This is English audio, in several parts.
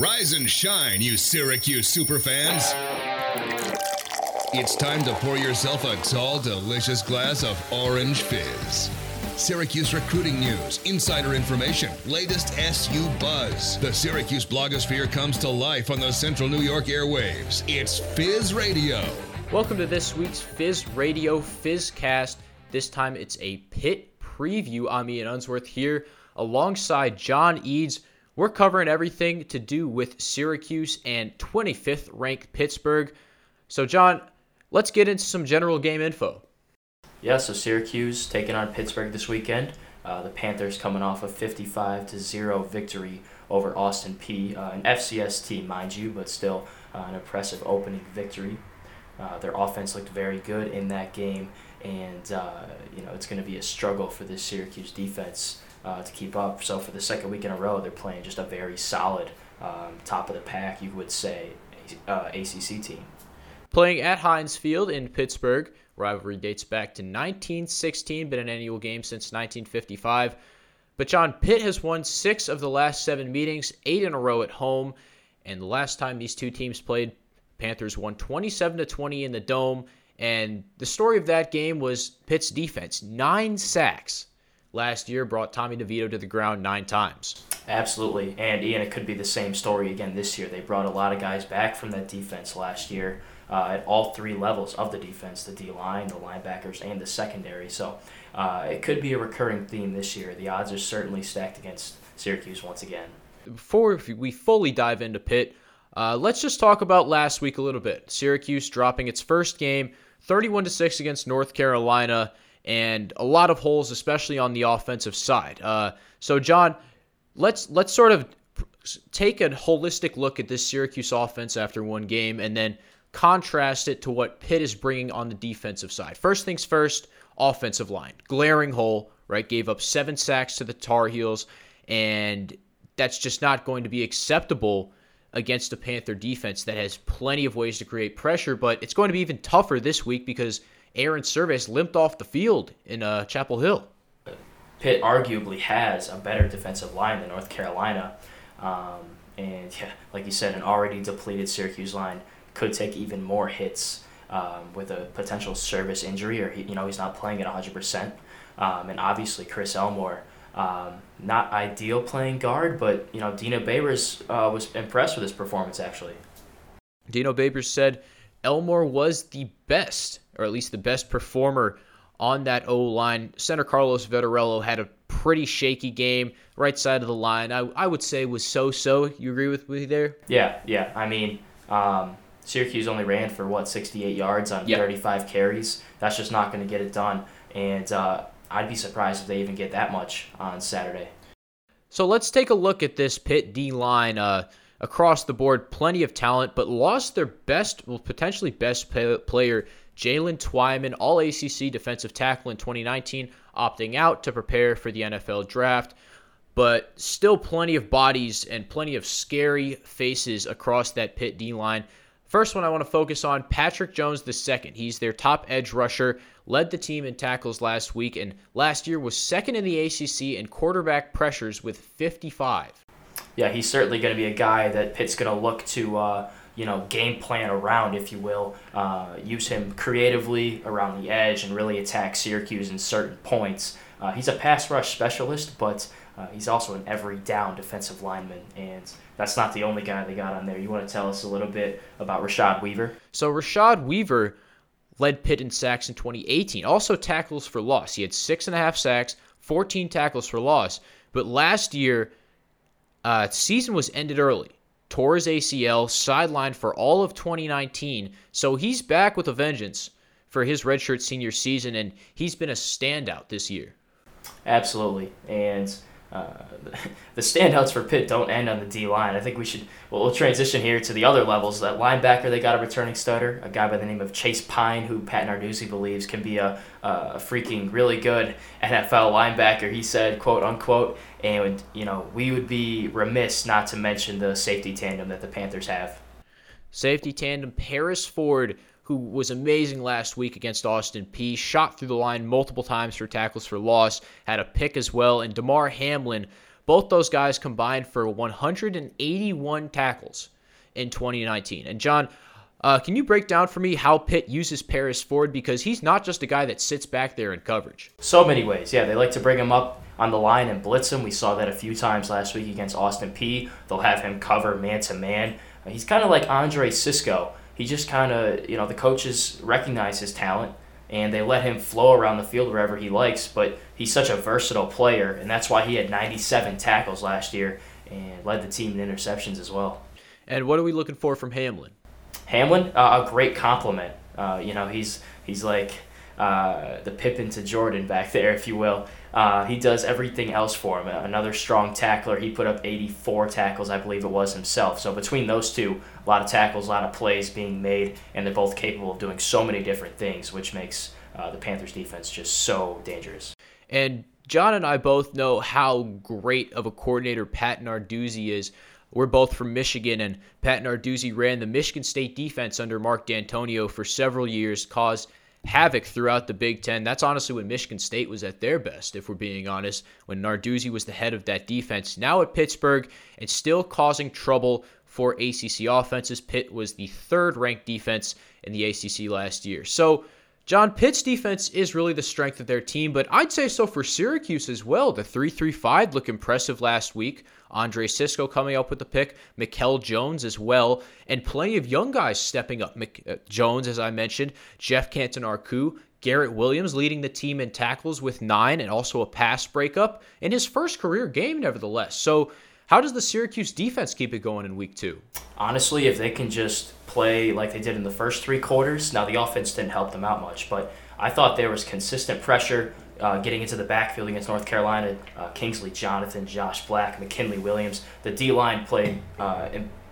Rise and shine, you Syracuse superfans. It's time to pour yourself a tall, delicious glass of orange fizz. Syracuse recruiting news, insider information, latest SU buzz. The Syracuse blogosphere comes to life on the Central New York airwaves. It's Fizz Radio. Welcome to this week's Fizz Radio Fizzcast. This time it's a Pitt preview. I'm Ian Unsworth here alongside John Eads. We're covering everything to do with Syracuse and 25th ranked Pittsburgh. So, John, let's get into some general game info. Yeah, so Syracuse taking on Pittsburgh this weekend. Uh, the Panthers coming off a 55 to 0 victory over Austin Peay, uh, an FCS team, mind you, but still uh, an impressive opening victory. Uh, their offense looked very good in that game, and uh, you know it's going to be a struggle for this Syracuse defense uh, to keep up. So for the second week in a row, they're playing just a very solid um, top of the pack, you would say, uh, ACC team. Playing at Heinz Field in Pittsburgh, rivalry dates back to 1916, been an annual game since 1955. But John Pitt has won six of the last seven meetings, eight in a row at home. And the last time these two teams played, Panthers won 27 to 20 in the dome. And the story of that game was Pitt's defense, nine sacks last year brought Tommy DeVito to the ground nine times. Absolutely. And Ian, it could be the same story again this year. They brought a lot of guys back from that defense last year uh, at all three levels of the defense the D line, the linebackers, and the secondary. So uh, it could be a recurring theme this year. The odds are certainly stacked against Syracuse once again. Before we fully dive into Pitt, uh, let's just talk about last week a little bit. Syracuse dropping its first game 31 to 6 against North Carolina and a lot of holes, especially on the offensive side. Uh, so, John, let's let's sort of take a holistic look at this Syracuse offense after one game, and then contrast it to what Pitt is bringing on the defensive side. First things first, offensive line, glaring hole. Right, gave up seven sacks to the Tar Heels, and that's just not going to be acceptable against a Panther defense that has plenty of ways to create pressure. But it's going to be even tougher this week because Airon Servais limped off the field in uh, Chapel Hill. Pitt arguably has a better defensive line than North Carolina. Um, and yeah, like you said, an already depleted Syracuse line could take even more hits um, with a potential Servais injury, or he, you know he's not playing at 100%. Um, and obviously Chris Elmore, um, not ideal playing guard, but you know Dino Babers uh, was impressed with his performance actually. Dino Babers said Elmore was the best, or at least the best performer on that O line. Center Carlos Vettorello had a pretty shaky game. Right side of the line, I, I would say was so so. You agree with me there? Yeah, yeah. I mean, um, Syracuse only ran for what 68 yards on yep. 35 carries. That's just not going to get it done. And uh, I'd be surprised if they even get that much on Saturday. So let's take a look at this Pitt D line. Uh, across the board, plenty of talent, but lost their best, well, potentially best player, Jaylen Twyman, all ACC defensive tackle in 2019, opting out to prepare for the NFL draft. But still, plenty of bodies and plenty of scary faces across that Pitt D line. First one I want to focus on Patrick Jones II. He's their top edge rusher, led the team in tackles last week, and last year was second in the ACC in quarterback pressures with 55 yeah, he's certainly going to be a guy that Pitt's going to look to, uh, you know, game plan around, if you will. Uh, use him creatively around the edge and really attack Syracuse in certain points. Uh, he's a pass rush specialist, but uh, he's also an every down defensive lineman, and that's not the only guy they got on there. You want to tell us a little bit about Rashad Weaver? So Rashad Weaver led Pitt in sacks in 2018. Also tackles for loss. He had six and a half sacks, 14 tackles for loss. But last year uh, season was ended early. Tore his ACL, sidelined for all of 2019. So he's back with a vengeance for his redshirt senior season, and he's been a standout this year. Absolutely. And uh, the standouts for Pitt don't end on the D line. I think we should well, we'll transition here to the other levels. That linebacker, they got a returning starter, a guy by the name of Chase Pine, who Pat Narduzzi believes can be a, a freaking really good NFL linebacker. He said, "quote unquote," and you know we would be remiss not to mention the safety tandem that the Panthers have. Safety tandem Paris Ford who was amazing last week against Austin Peay. Shot through the line multiple times for tackles for loss, had a pick as well, and Damar Hamlin. Both those guys combined for 181 tackles in 2019. And John, uh, can you break down for me how Pitt uses Paris Ford? Because he's not just a guy that sits back there in coverage. So many ways. Yeah, they like to bring him up on the line and blitz him. We saw that a few times last week against Austin Peay. They'll have him cover man to man. He's kind of like Andre Cisco. He just kind of, you know, the coaches recognize his talent and they let him flow around the field wherever he likes. But he's such a versatile player, and that's why he had 97 tackles last year and led the team in interceptions as well. And what are we looking for from Hamlin? Hamlin, uh, a great compliment. Uh, you know, he's he's like uh, the Pippen to Jordan back there, if you will. Uh, he does everything else for him. Another strong tackler. He put up 84 tackles, I believe it was himself. So between those two, a lot of tackles, a lot of plays being made, and they're both capable of doing so many different things, which makes uh, the Panthers defense just so dangerous. And John and I both know how great of a coordinator Pat Narduzzi is. We're both from Michigan, and Pat Narduzzi ran the Michigan State defense under Mark Dantonio for several years, caused havoc throughout the Big Ten. That's honestly when Michigan State was at their best, if we're being honest, when Narduzzi was the head of that defense. Now at Pittsburgh, it's still causing trouble for ACC offenses. Pitt was the third ranked defense in the ACC last year. So, John, Pitt's defense is really the strength of their team, but I'd say so for Syracuse as well. The 3 3 5 looked impressive last week. Andre Cisco coming up with the pick, Mikel Jones as well, and plenty of young guys stepping up. Uh, Jones, as I mentioned, Geoff Cantin-Arku, Garrett Williams leading the team in tackles with nine and also a pass breakup in his first career game, nevertheless. So, how does the Syracuse defense keep it going in week two? Honestly, if they can just play like they did in the first three quarters, now the offense didn't help them out much, but I thought there was consistent pressure uh, getting into the backfield against North Carolina, uh, Kingsley Jonathan, Josh Black, McKinley Williams. The D line played, uh,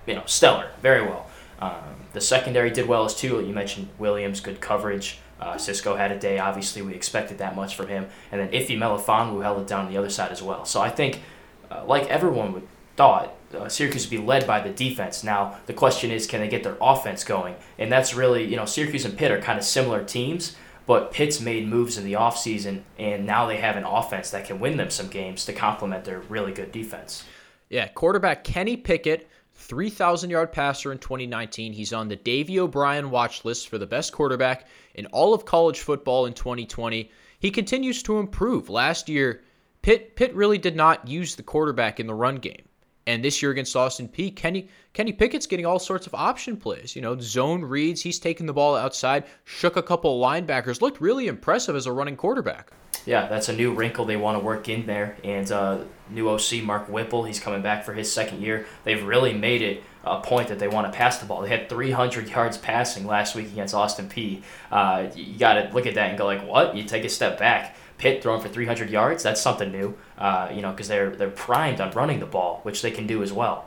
you know, stellar, very well. Um, the secondary did well as too. You mentioned Williams, good coverage. Uh, Cisco had a day. Obviously, we expected that much from him. And then Ife Melifonwu held it down on the other side as well. So I think, uh, like everyone would thought, uh, Syracuse would be led by the defense. Now the question is, can they get their offense going? And that's really, you know, Syracuse and Pitt are kind of similar teams. But Pitt's made moves in the offseason, and now they have an offense that can win them some games to complement their really good defense. Yeah, quarterback Kenny Pickett, 3,000 yard passer in 2019. He's on the Davy O'Brien watch list for the best quarterback in all of college football in 2020. He continues to improve. Last year, Pitt, Pitt really did not use the quarterback in the run game. And this year against Austin Peay, Kenny Kenny Pickett's getting all sorts of option plays. You know, zone reads. He's taking the ball outside, shook a couple of linebackers. Looked really impressive as a running quarterback. Yeah, that's a new wrinkle they want to work in there. And uh, new OC Mark Whipple, he's coming back for his second year. They've really made it a point that they want to pass the ball. They had 300 yards passing last week against Austin Peay. Uh, you got to look at that and go like, what? You take a step back. Pitt throwing for 300 yards, that's something new. Uh, you know, because they're they're primed on running the ball, which they can do as well.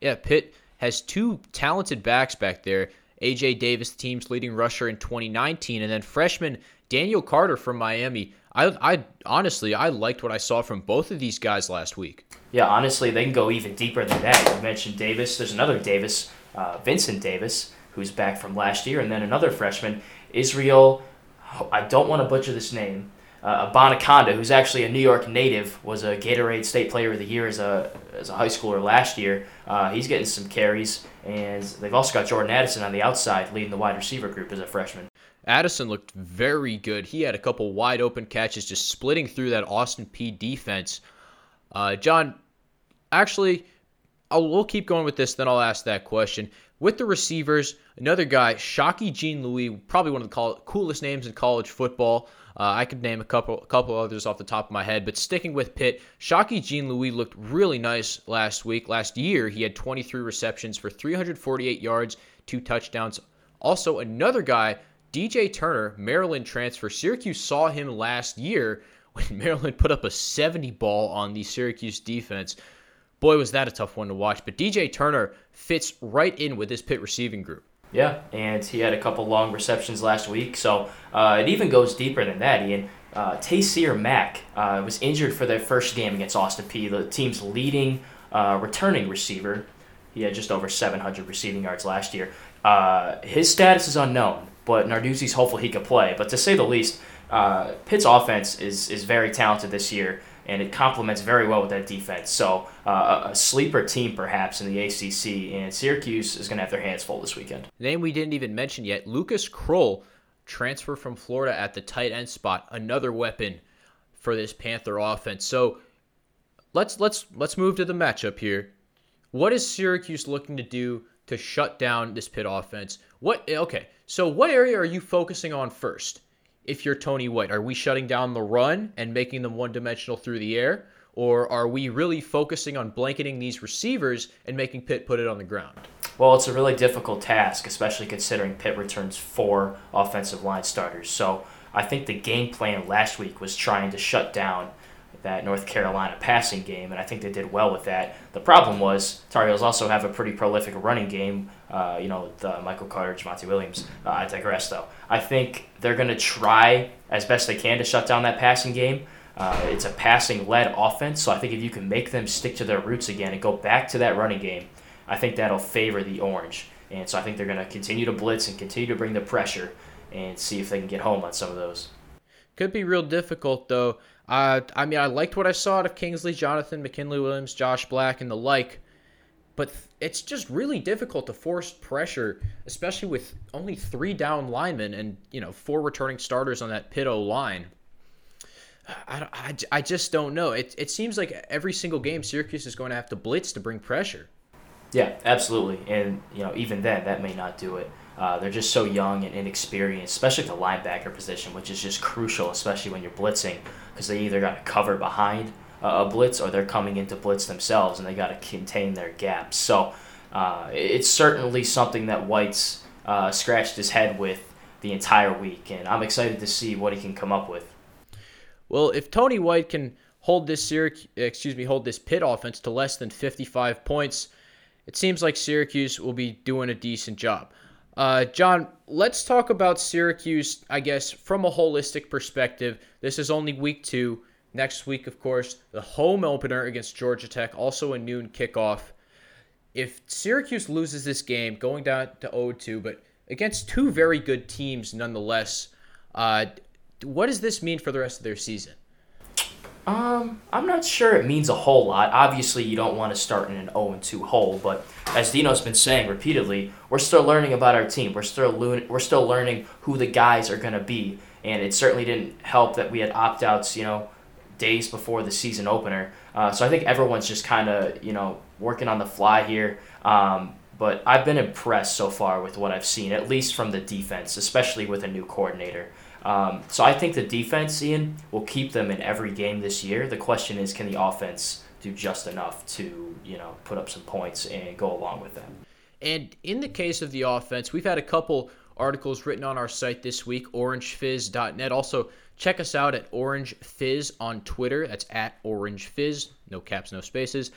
Yeah, Pitt has two talented backs back there. AJ Davis, the team's leading rusher in 2019, and then freshman Daniel Carter from Miami. I, I honestly, I liked what I saw from both of these guys last week. Yeah, honestly, they can go even deeper than that. You mentioned Davis. There's another Davis, uh, Vincent Davis, who's back from last year, and then another freshman, Israel. I don't want to butcher this name uh, Abanikanda, who's actually a New York native, was a Gatorade State Player of the Year as a, as a high schooler last year. Uh, he's getting some carries, and they've also got Jordan Addison on the outside leading the wide receiver group as a freshman. Addison looked very good. He had a couple wide open catches, just splitting through that Austin Peay defense. Uh, John, actually, I'll, we'll keep going with this, then I'll ask that question. With the receivers, another guy, Shocky Jacques-Louis, probably one of the coolest names in college football. Uh, I could name a couple couple others off the top of my head, but sticking with Pitt, Shocky Jacques-Louis looked really nice last week. Last year, he had 23 receptions for 348 yards, two touchdowns. Also, another guy, DJ Turner, Maryland transfer. Syracuse saw him last year when Maryland put up a 70 ball on the Syracuse defense. Boy, was that a tough one to watch. But DJ Turner fits right in with this Pitt receiving group. Yeah, and he had a couple long receptions last week. So uh, it even goes deeper than that, Ian. Uh, Taysir Mack uh, was injured for their first game against Austin Peay, the team's leading uh, returning receiver. He had just over 700 receiving yards last year. Uh, his status is unknown, but Narduzzi's hopeful he could play. But to say the least, uh, Pitt's offense is, is very talented this year. And it complements very well with that defense. So uh, a sleeper team perhaps in the ACC, and Syracuse is going to have their hands full this weekend. Name we didn't even mention yet: Lucas Krull, transfer from Florida at the tight end spot, another weapon for this Panther offense. So let's let's let's move to the matchup here. What is Syracuse looking to do to shut down this Pitt offense? What okay? So what area are you focusing on first? If you're Tony White, are we shutting down the run and making them one-dimensional through the air, or are we really focusing on blanketing these receivers and making Pitt put it on the ground? Well, it's a really difficult task, especially considering Pitt returns four offensive line starters. So I think the game plan last week was trying to shut down that North Carolina passing game, and I think they did well with that. The problem was Tar Heels also have a pretty prolific running game. Uh, you know, uh, Michael Carter, Javonte Williams. Uh, I digress, though. I think they're going to try as best they can to shut down that passing game. Uh, it's a passing-led offense, so I think if you can make them stick to their roots again and go back to that running game, I think that'll favor the Orange. And so I think they're going to continue to blitz and continue to bring the pressure and see if they can get home on some of those. Could be real difficult though. Uh, I mean, I liked what I saw out of Kingsley, Jonathan, McKinley Williams, Josh Black, and the like, but it's just really difficult to force pressure, especially with only three down linemen and you know four returning starters on that Pitt O line. I, I, I just don't know. It, it seems like every single game Syracuse is going to have to blitz to bring pressure. Yeah, absolutely. And you know, even then, that may not do it. Uh, they're just so young and inexperienced, especially the linebacker position, which is just crucial, especially when you're blitzing, because they either got to cover behind a blitz or they're coming into blitz themselves, and they got to contain their gaps. So uh, it's certainly something that White's uh, scratched his head with the entire week, and I'm excited to see what he can come up with. Well, if Tony White can hold this Syracuse, excuse me, hold this Pitt offense to less than 55 points, it seems like Syracuse will be doing a decent job. Uh, John, let's talk about Syracuse, I guess, from a holistic perspective. This is only week two. Next week, of course, the home opener against Georgia Tech, also a noon kickoff. If Syracuse loses this game, going down to 0 2, but against two very good teams nonetheless, uh, what does this mean for the rest of their season? Um, I'm not sure it means a whole lot. Obviously, you don't want to start in an 0 2 hole, but as Dino's been saying repeatedly, we're still learning about our team. We're still lo- we're still learning who the guys are going to be, and it certainly didn't help that we had opt outs, you know, days before the season opener. Uh, so I think everyone's just kind of you know working on the fly here. Um, but I've been impressed so far with what I've seen, at least from the defense, especially with a new coordinator. Um, so I think the defense, Ian, will keep them in every game this year. The question is, can the offense do just enough to, you know, put up some points and go along with them? And in the case of the offense, we've had a couple articles written on our site this week, orangefizz.net. Also, check us out at Orange Fizz on Twitter. That's at Orange Fizz, no caps, no spaces.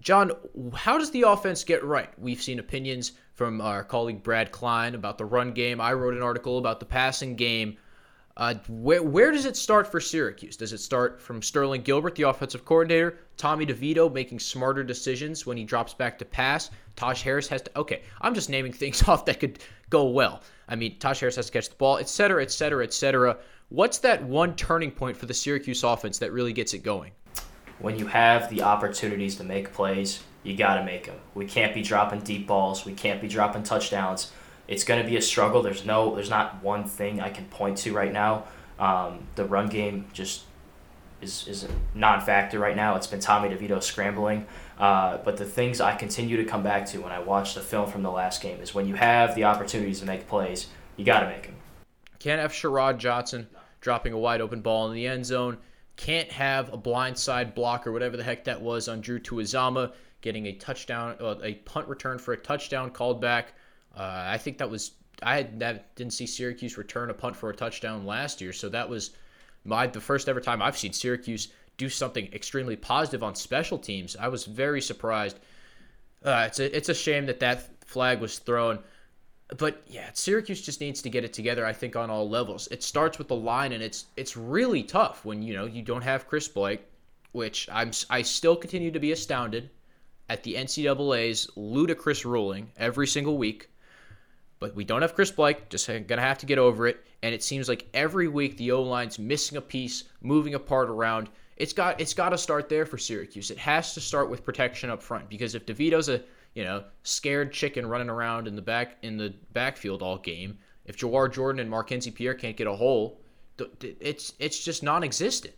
John, how does the offense get right? We've seen opinions from our colleague Brad Klein about the run game. I wrote an article about the passing game. Uh, where, where does it start for Syracuse? Does it start from Sterling Gilbert, the offensive coordinator, Tommy DeVito making smarter decisions when he drops back to pass? Taj Harris has to. Okay, I'm just naming things off that could go well. I mean, Taj Harris has to catch the ball, et cetera, et cetera, et cetera. What's that one turning point for the Syracuse offense that really gets it going? When you have the opportunities to make plays, you got to make them. We can't be dropping deep balls. We can't be dropping touchdowns. It's going to be a struggle. There's no, there's not one thing I can point to right now. Um, the run game just is, is a non-factor right now. It's been Tommy DeVito scrambling. Uh, but the things I continue to come back to when I watch the film from the last game is when you have the opportunities to make plays, you got to make them. Can't have Sherrod Johnson dropping a wide open ball in the end zone. Can't have a blindside block or whatever the heck that was on Drew Tuizama getting a touchdown, uh, a punt return for a touchdown called back. Uh, I think that was I had, that didn't see Syracuse return a punt for a touchdown last year, so that was my the first ever time I've seen Syracuse do something extremely positive on special teams. I was very surprised. Uh, it's a it's a shame that that flag was thrown, but yeah, Syracuse just needs to get it together. I think on all levels. It starts with the line, and it's it's really tough when you know you don't have Chris Bleich, which I'm I still continue to be astounded at the NCAA's ludicrous ruling every single week. But we don't have Chris Bleich, just gonna have to get over it. And it seems like every week the O line's missing a piece, moving apart around, it's got it's got to start there for Syracuse. It has to start with protection up front because if DeVito's a you know scared chicken running around in the back in the backfield all game, if Jawhar Jordan and Markenzie Pierre can't get a hole, it's it's just non-existent.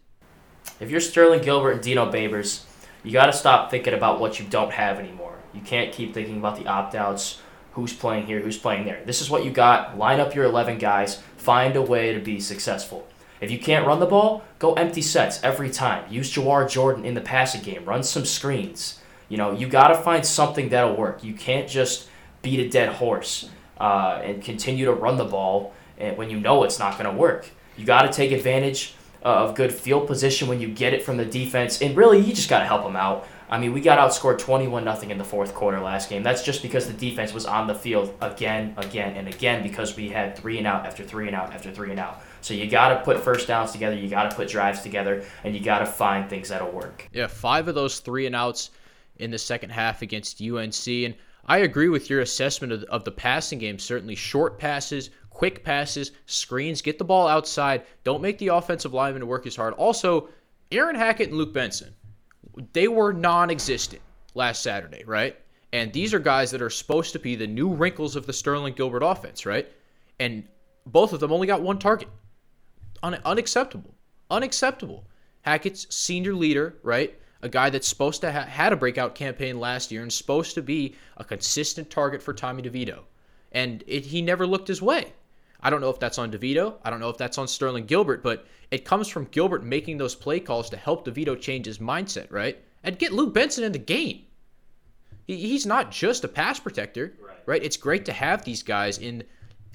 If you're Sterling Gilbert and Dino Babers, you got to stop thinking about what you don't have anymore. You can't keep thinking about the opt-outs, who's playing here, who's playing there. This is what you got. Line up your 11 guys. Find a way to be successful. If you can't run the ball, go empty sets every time. Use Jawhar Jordan in the passing game. Run some screens. You know, you got to find something that'll work. You can't just beat a dead horse uh, and continue to run the ball when you know it's not going to work. You got to take advantage of good field position when you get it from the defense, and really, you just got to help them out. I mean, we got outscored 21 nothing in the fourth quarter last game. That's just because the defense was on the field again, again, and again because we had three and out after three and out after three and out. So you got to put first downs together, you got to put drives together, and you got to find things that'll work. Yeah, five of those three and outs in the second half against UNC, and I agree with your assessment of, of the passing game. Certainly, short passes, quick passes, screens, get the ball outside. Don't make the offensive lineman work as hard. Also, Aaron Hackett and Luke Benson, they were non existent last Saturday, right? And these are guys that are supposed to be the new wrinkles of the Sterling Gilbert offense, right? And both of them only got one target. Un- unacceptable. Unacceptable. Hackett's senior leader, right? A guy that's supposed to ha- had a breakout campaign last year and supposed to be a consistent target for Tommy DeVito. And it, he never looked his way. I don't know if that's on DeVito. I don't know if that's on Sterling Gilbert, but it comes from Gilbert making those play calls to help DeVito change his mindset, right? And get Luke Benson in the game. He, he's not just a pass protector, right. right? It's great to have these guys in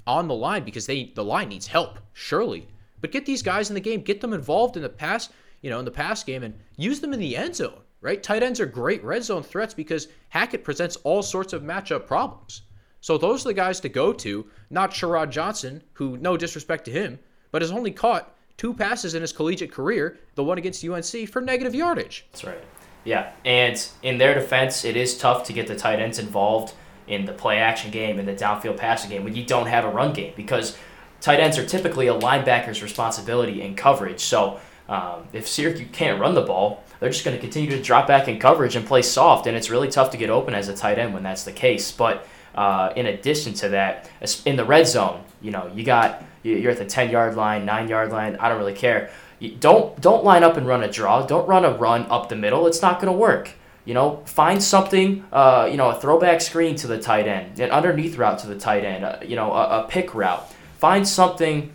on the line because they the line needs help, surely. But get these guys in the game, get them involved in the pass, you know, in the pass game and use them in the end zone, right? Tight ends are great red zone threats because Hackett presents all sorts of matchup problems. So those are the guys to go to, not Sherrod Johnson, who, no disrespect to him, but has only caught two passes in his collegiate career, the one against UNC, for negative yardage. That's right. Yeah, and in their defense, it is tough to get the tight ends involved in the play action game and the downfield passing game when you don't have a run game because tight ends are typically a linebacker's responsibility in coverage. So um, if Syracuse can't run the ball, they're just going to continue to drop back in coverage and play soft, and it's really tough to get open as a tight end when that's the case. But uh, in addition to that, in the red zone, you know, you got you're at the 10 yard line, 9 yard line. I don't really care. You don't don't line up and run a draw. Don't run a run up the middle. It's not going to work. You know, find something, uh, you know, a throwback screen to the tight end, an underneath route to the tight end, uh, you know, a, a pick route. Find something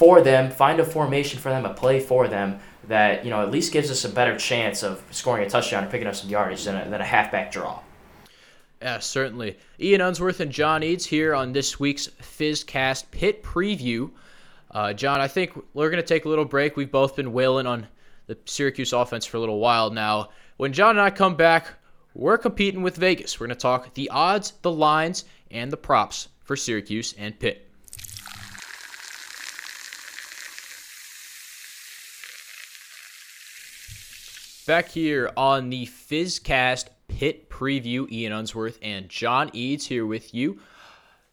for them, find a formation for them, a play for them that, you know, at least gives us a better chance of scoring a touchdown and picking up some yardage than a, than a halfback draw. Yeah, certainly. Ian Unsworth and John Eads here on this week's Fizzcast Pitt Preview. Uh, John, I think we're going to take a little break. We've both been wailing on the Syracuse offense for a little while now. When John and I come back, we're competing with Vegas. We're going to talk the odds, the lines, and the props for Syracuse and Pitt. Back here on the Fizzcast Pitt Preview, Ian Unsworth and John Eads here with you.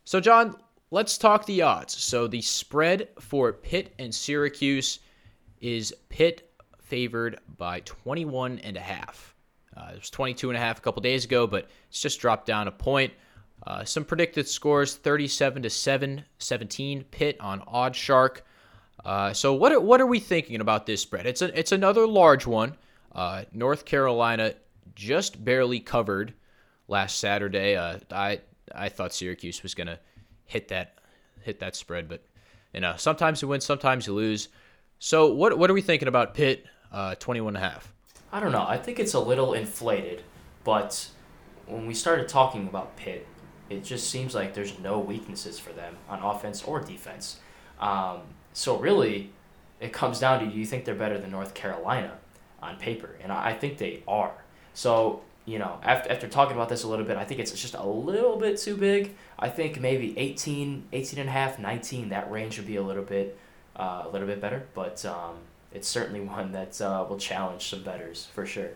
So, John, let's talk the odds. So, the spread for Pitt and Syracuse is Pitt favored by 21 and a half. Uh, it was 22 and a half a couple days ago, but it's just dropped down a point. Uh, some predicted scores 37 to 7, 17 Pitt on OddsShark. Uh, so what are, what are we thinking about this spread? It's a, it's another large one. Uh, North Carolina just barely covered last Saturday. Uh, I I thought Syracuse was gonna hit that hit that spread, but you know sometimes you win, sometimes you lose. So what what are we thinking about Pitt? uh, 21 and a half. I don't know. I think it's a little inflated, but when we started talking about Pitt, it just seems like there's no weaknesses for them on offense or defense. Um, so really, it comes down to do you think they're better than North Carolina on paper? And I think they are. So, you know, after, after talking about this a little bit, I think it's just a little bit too big. I think maybe 18, 18 and a half, 19, that range would be a little bit, uh, a little bit better. But um, it's certainly one that uh, will challenge some betters for sure.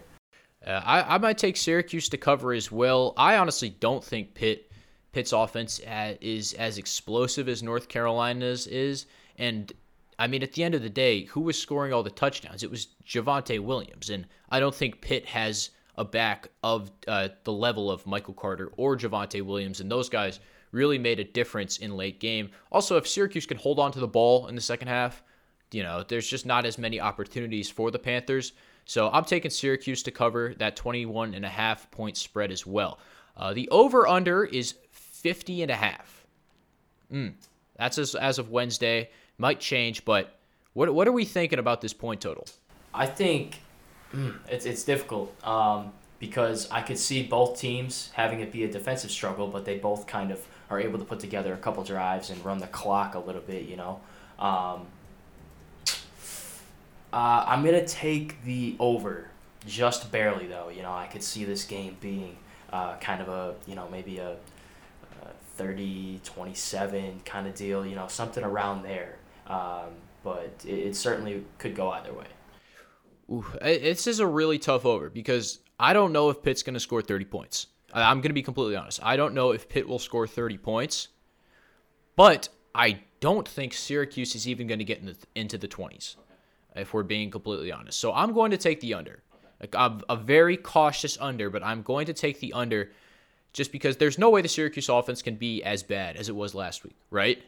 Uh, I, I might take Syracuse to cover as well. I honestly don't think Pitt Pitt's offense is as explosive as North Carolina's is, and I mean, at the end of the day, who was scoring all the touchdowns? It was Javonte Williams, and I don't think Pitt has a back of uh, the level of Michael Carter or Javonte Williams, and those guys really made a difference in late game. Also, if Syracuse can hold on to the ball in the second half, you know, there's just not as many opportunities for the Panthers. So I'm taking Syracuse to cover that 21 and a half point spread as well. Uh, the over under is 50 and a half. Mm, that's as, as of Wednesday. Might change, but what what are we thinking about this point total? I think mm, it's it's difficult um, because I could see both teams having it be a defensive struggle, but they both kind of are able to put together a couple drives and run the clock a little bit. You know, um, uh, I'm gonna take the over, just barely though. You know, I could see this game being uh, kind of a you know maybe a, a 30 27 kind of deal. You know, something around there. Um, but it, it, certainly could go either way. Ooh, this is a really tough over because I don't know if Pitt's going to score 30 points. I'm going to be completely honest. I don't know if Pitt will score 30 points, but I don't think Syracuse is even going to get in the, into the 20s, if we're being completely honest. So I'm going to take the under. I'm a very cautious under, but I'm going to take the under just because there's no way the Syracuse offense can be as bad as it was last week, right?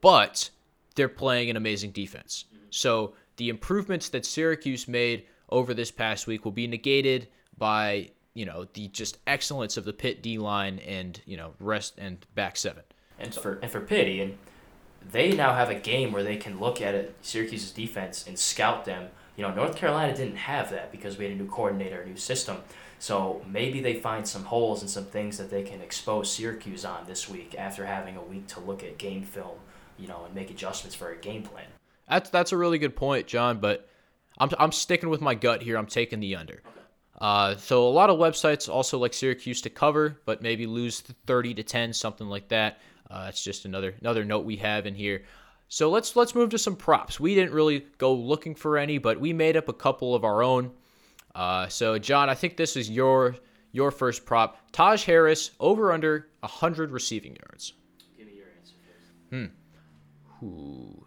But they're playing an amazing defense. So the improvements that Syracuse made over this past week will be negated by you know the just excellence of the Pitt D line and you know rest and back seven. And for and for Pitt, and they now have a game where they can look at Syracuse's defense and scout them. You know, North Carolina didn't have that because we had a new coordinator, a new system. So maybe they find some holes and some things that they can expose Syracuse on this week after having a week to look at game film you know, and make adjustments for a game plan. That's that's a really good point, John. But I'm I'm sticking with my gut here. I'm taking the under. Uh, so a lot of websites also like Syracuse to cover, but maybe lose 30 to 10, something like that. Uh, that's just another another note we have in here. So let's let's move to some props. We didn't really go looking for any, but we made up a couple of our own. Uh, so John, I think this is your your first prop. Taj Harris over under 100 receiving yards. Give me your answer first. Hmm. Ooh,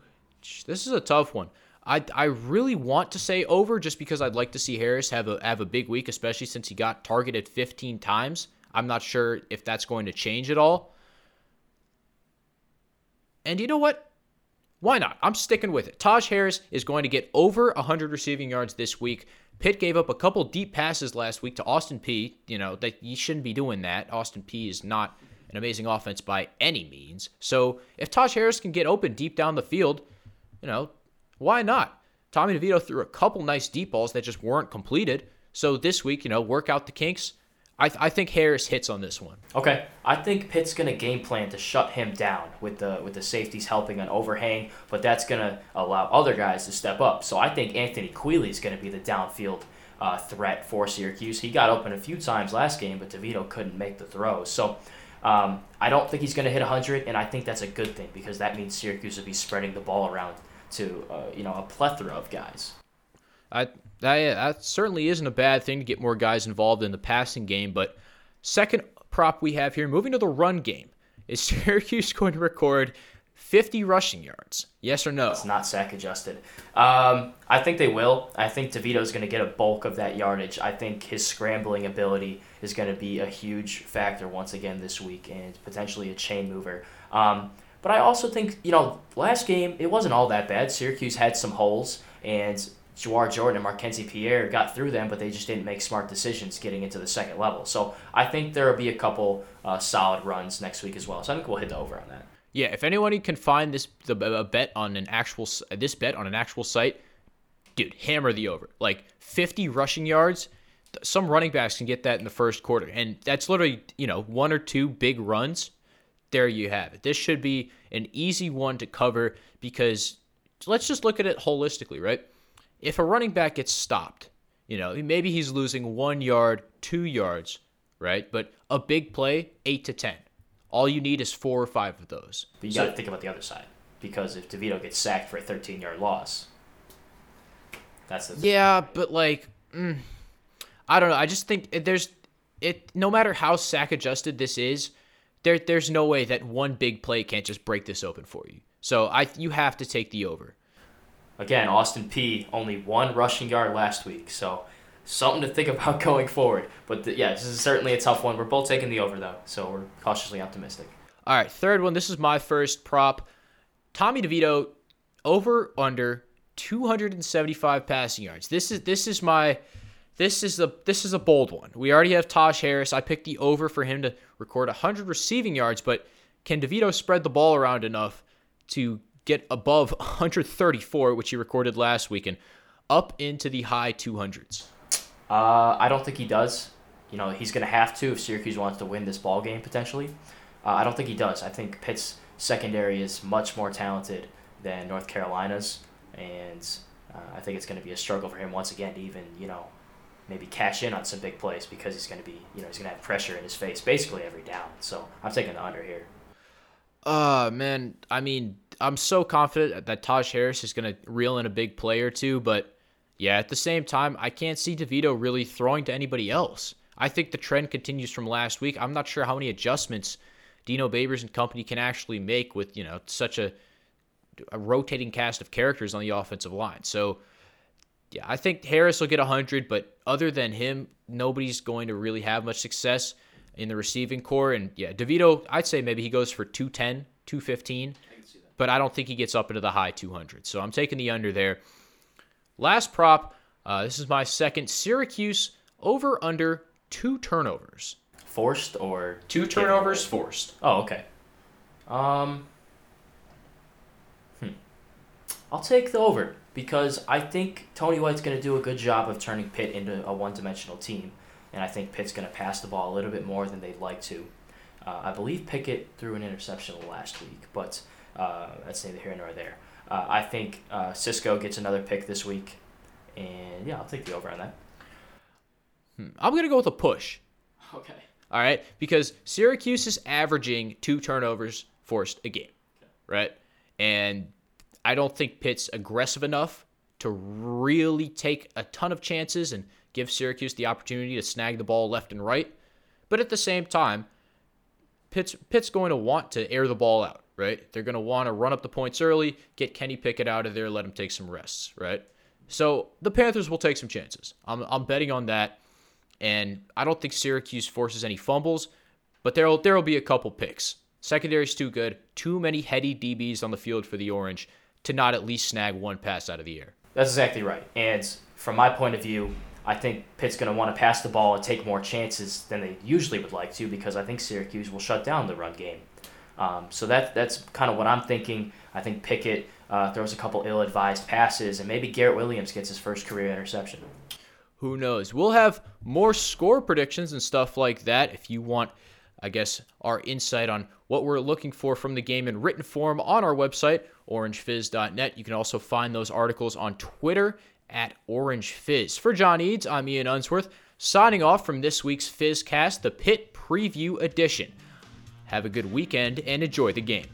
this is a tough one. I, I really want to say over just because I'd like to see Harris have a have a big week, especially since he got targeted 15 times. I'm not sure if that's going to change at all. And you know what? Why not? I'm sticking with it. Taj Harris is going to get over 100 receiving yards this week. Pitt gave up a couple deep passes last week to Austin Peay. You know, that you shouldn't be doing that. Austin Peay. is not an amazing offense by any means. So if Taj Harris can get open deep down the field, you know, why not? Tommy DeVito threw a couple nice deep balls that just weren't completed. So this week, you know, work out the kinks. I, th- I think Harris hits on this one. Okay, I think Pitt's gonna game plan to shut him down with the with the safeties helping on overhang, but that's gonna allow other guys to step up. So I think Anthony Queeley is gonna be the downfield uh, threat for Syracuse. He got open a few times last game, but DeVito couldn't make the throws. So um, I don't think he's going to hit 100, and I think that's a good thing because that means Syracuse will be spreading the ball around to uh, you know a plethora of guys. I that, that certainly isn't a bad thing to get more guys involved in the passing game. But second prop we have here, moving to the run game, is Syracuse going to record 50 rushing yards? Yes or no? It's not sack adjusted. Um, I think they will. I think DeVito's going to get a bulk of that yardage. I think his scrambling ability is going to be a huge factor once again this week and potentially a chain mover. Um, but I also think, you know, last game, it wasn't all that bad. Syracuse had some holes, and Jawhar Jordan and Markenzie Pierre got through them, but they just didn't make smart decisions getting into the second level. So I think there will be a couple uh, solid runs next week as well. So I think we'll hit the over on that. Yeah, if anyone can find this the, a bet on an actual this bet on an actual site, dude, hammer the over. Like 50 rushing yards, some running backs can get that in the first quarter, and that's literally you know one or two big runs. There you have it. This should be an easy one to cover because let's just look at it holistically, right? If a running back gets stopped, you know maybe he's losing one yard, two yards, right? But a big play, eight to ten all you need is four or five of those. But you so, got to think about the other side because if DeVito gets sacked for a 13 yard loss, that's the yeah. But like, mm, I don't know. I just think there's it. No matter how sack adjusted this is, there there's no way that one big play can't just break this open for you. So I you have to take the over. again, Austin Peay only one rushing yard last week, so something to think about going forward. But the, yeah, this is certainly a tough one. We're both taking the over though, so we're cautiously optimistic. All right, third one. This is my first prop. Tommy DeVito over under 275 passing yards. This is this is my this is a this is a bold one. We already have Taj Harris. I picked the over for him to record 100 receiving yards, but can DeVito spread the ball around enough to get above 134, which he recorded last week, and up into the high 200s? Uh, I don't think he does. You know, he's going to have to if Syracuse wants to win this ball game potentially. Uh, I don't think he does. I think Pitt's secondary is much more talented than North Carolina's, and uh, I think it's going to be a struggle for him once again to even you know maybe cash in on some big plays because he's going to be you know he's going to have pressure in his face basically every down. So I'm taking the under here. Uh man, I mean, I'm so confident that Taj Harris is going to reel in a big play or two, but yeah, at the same time, I can't see DeVito really throwing to anybody else. I think the trend continues from last week. I'm not sure how many adjustments Dino Babers and company can actually make with, you know, such a a rotating cast of characters on the offensive line. So, yeah, I think Harris will get 100, but other than him, nobody's going to really have much success in the receiving core. And yeah, DeVito, I'd say maybe he goes for 210, 215, but I don't think he gets up into the high 200. So I'm taking the under there. Last prop, uh, this is my second Syracuse over under two turnovers. Forced or two turnovers forced. Oh, okay. Um, hmm. I'll take the over because I think Tony White's going to do a good job of turning Pitt into a one-dimensional team, and I think Pitt's going to pass the ball a little bit more than they'd like to. Uh, I believe Pickett threw an interception last week, but uh, that's neither here nor there. Uh, I think uh, Cisco gets another pick this week, and yeah, I'll take the over on that. Hmm. I'm going to go with a push. Okay. All right, because Syracuse is averaging two turnovers forced a game, right? And I don't think Pitt's aggressive enough to really take a ton of chances and give Syracuse the opportunity to snag the ball left and right. But at the same time, Pitt's Pitt's going to want to air the ball out, right? They're going to want to run up the points early, get Kenny Pickett out of there, let him take some rests, right? So the Panthers will take some chances. I'm, I'm betting on that. And I don't think Syracuse forces any fumbles, but there'll there'll be a couple picks. Secondary's too good. Too many heady DBs on the field for the Orange to not at least snag one pass out of the air. That's exactly right. And from my point of view, I think Pitt's going to want to pass the ball and take more chances than they usually would like to because I think Syracuse will shut down the run game. Um, so that that's kind of what I'm thinking. I think Pickett uh, throws a couple ill-advised passes, and maybe Garrett Williams gets his first career interception. Who knows? We'll have more score predictions and stuff like that if you want, I guess, our insight on what we're looking for from the game in written form on our website, orangefizz.net. You can also find those articles on Twitter at orangefizz. For John Eads, I'm Ian Unsworth, signing off from this week's Fizzcast, the Pitt Preview Edition. Have a good weekend and enjoy the game.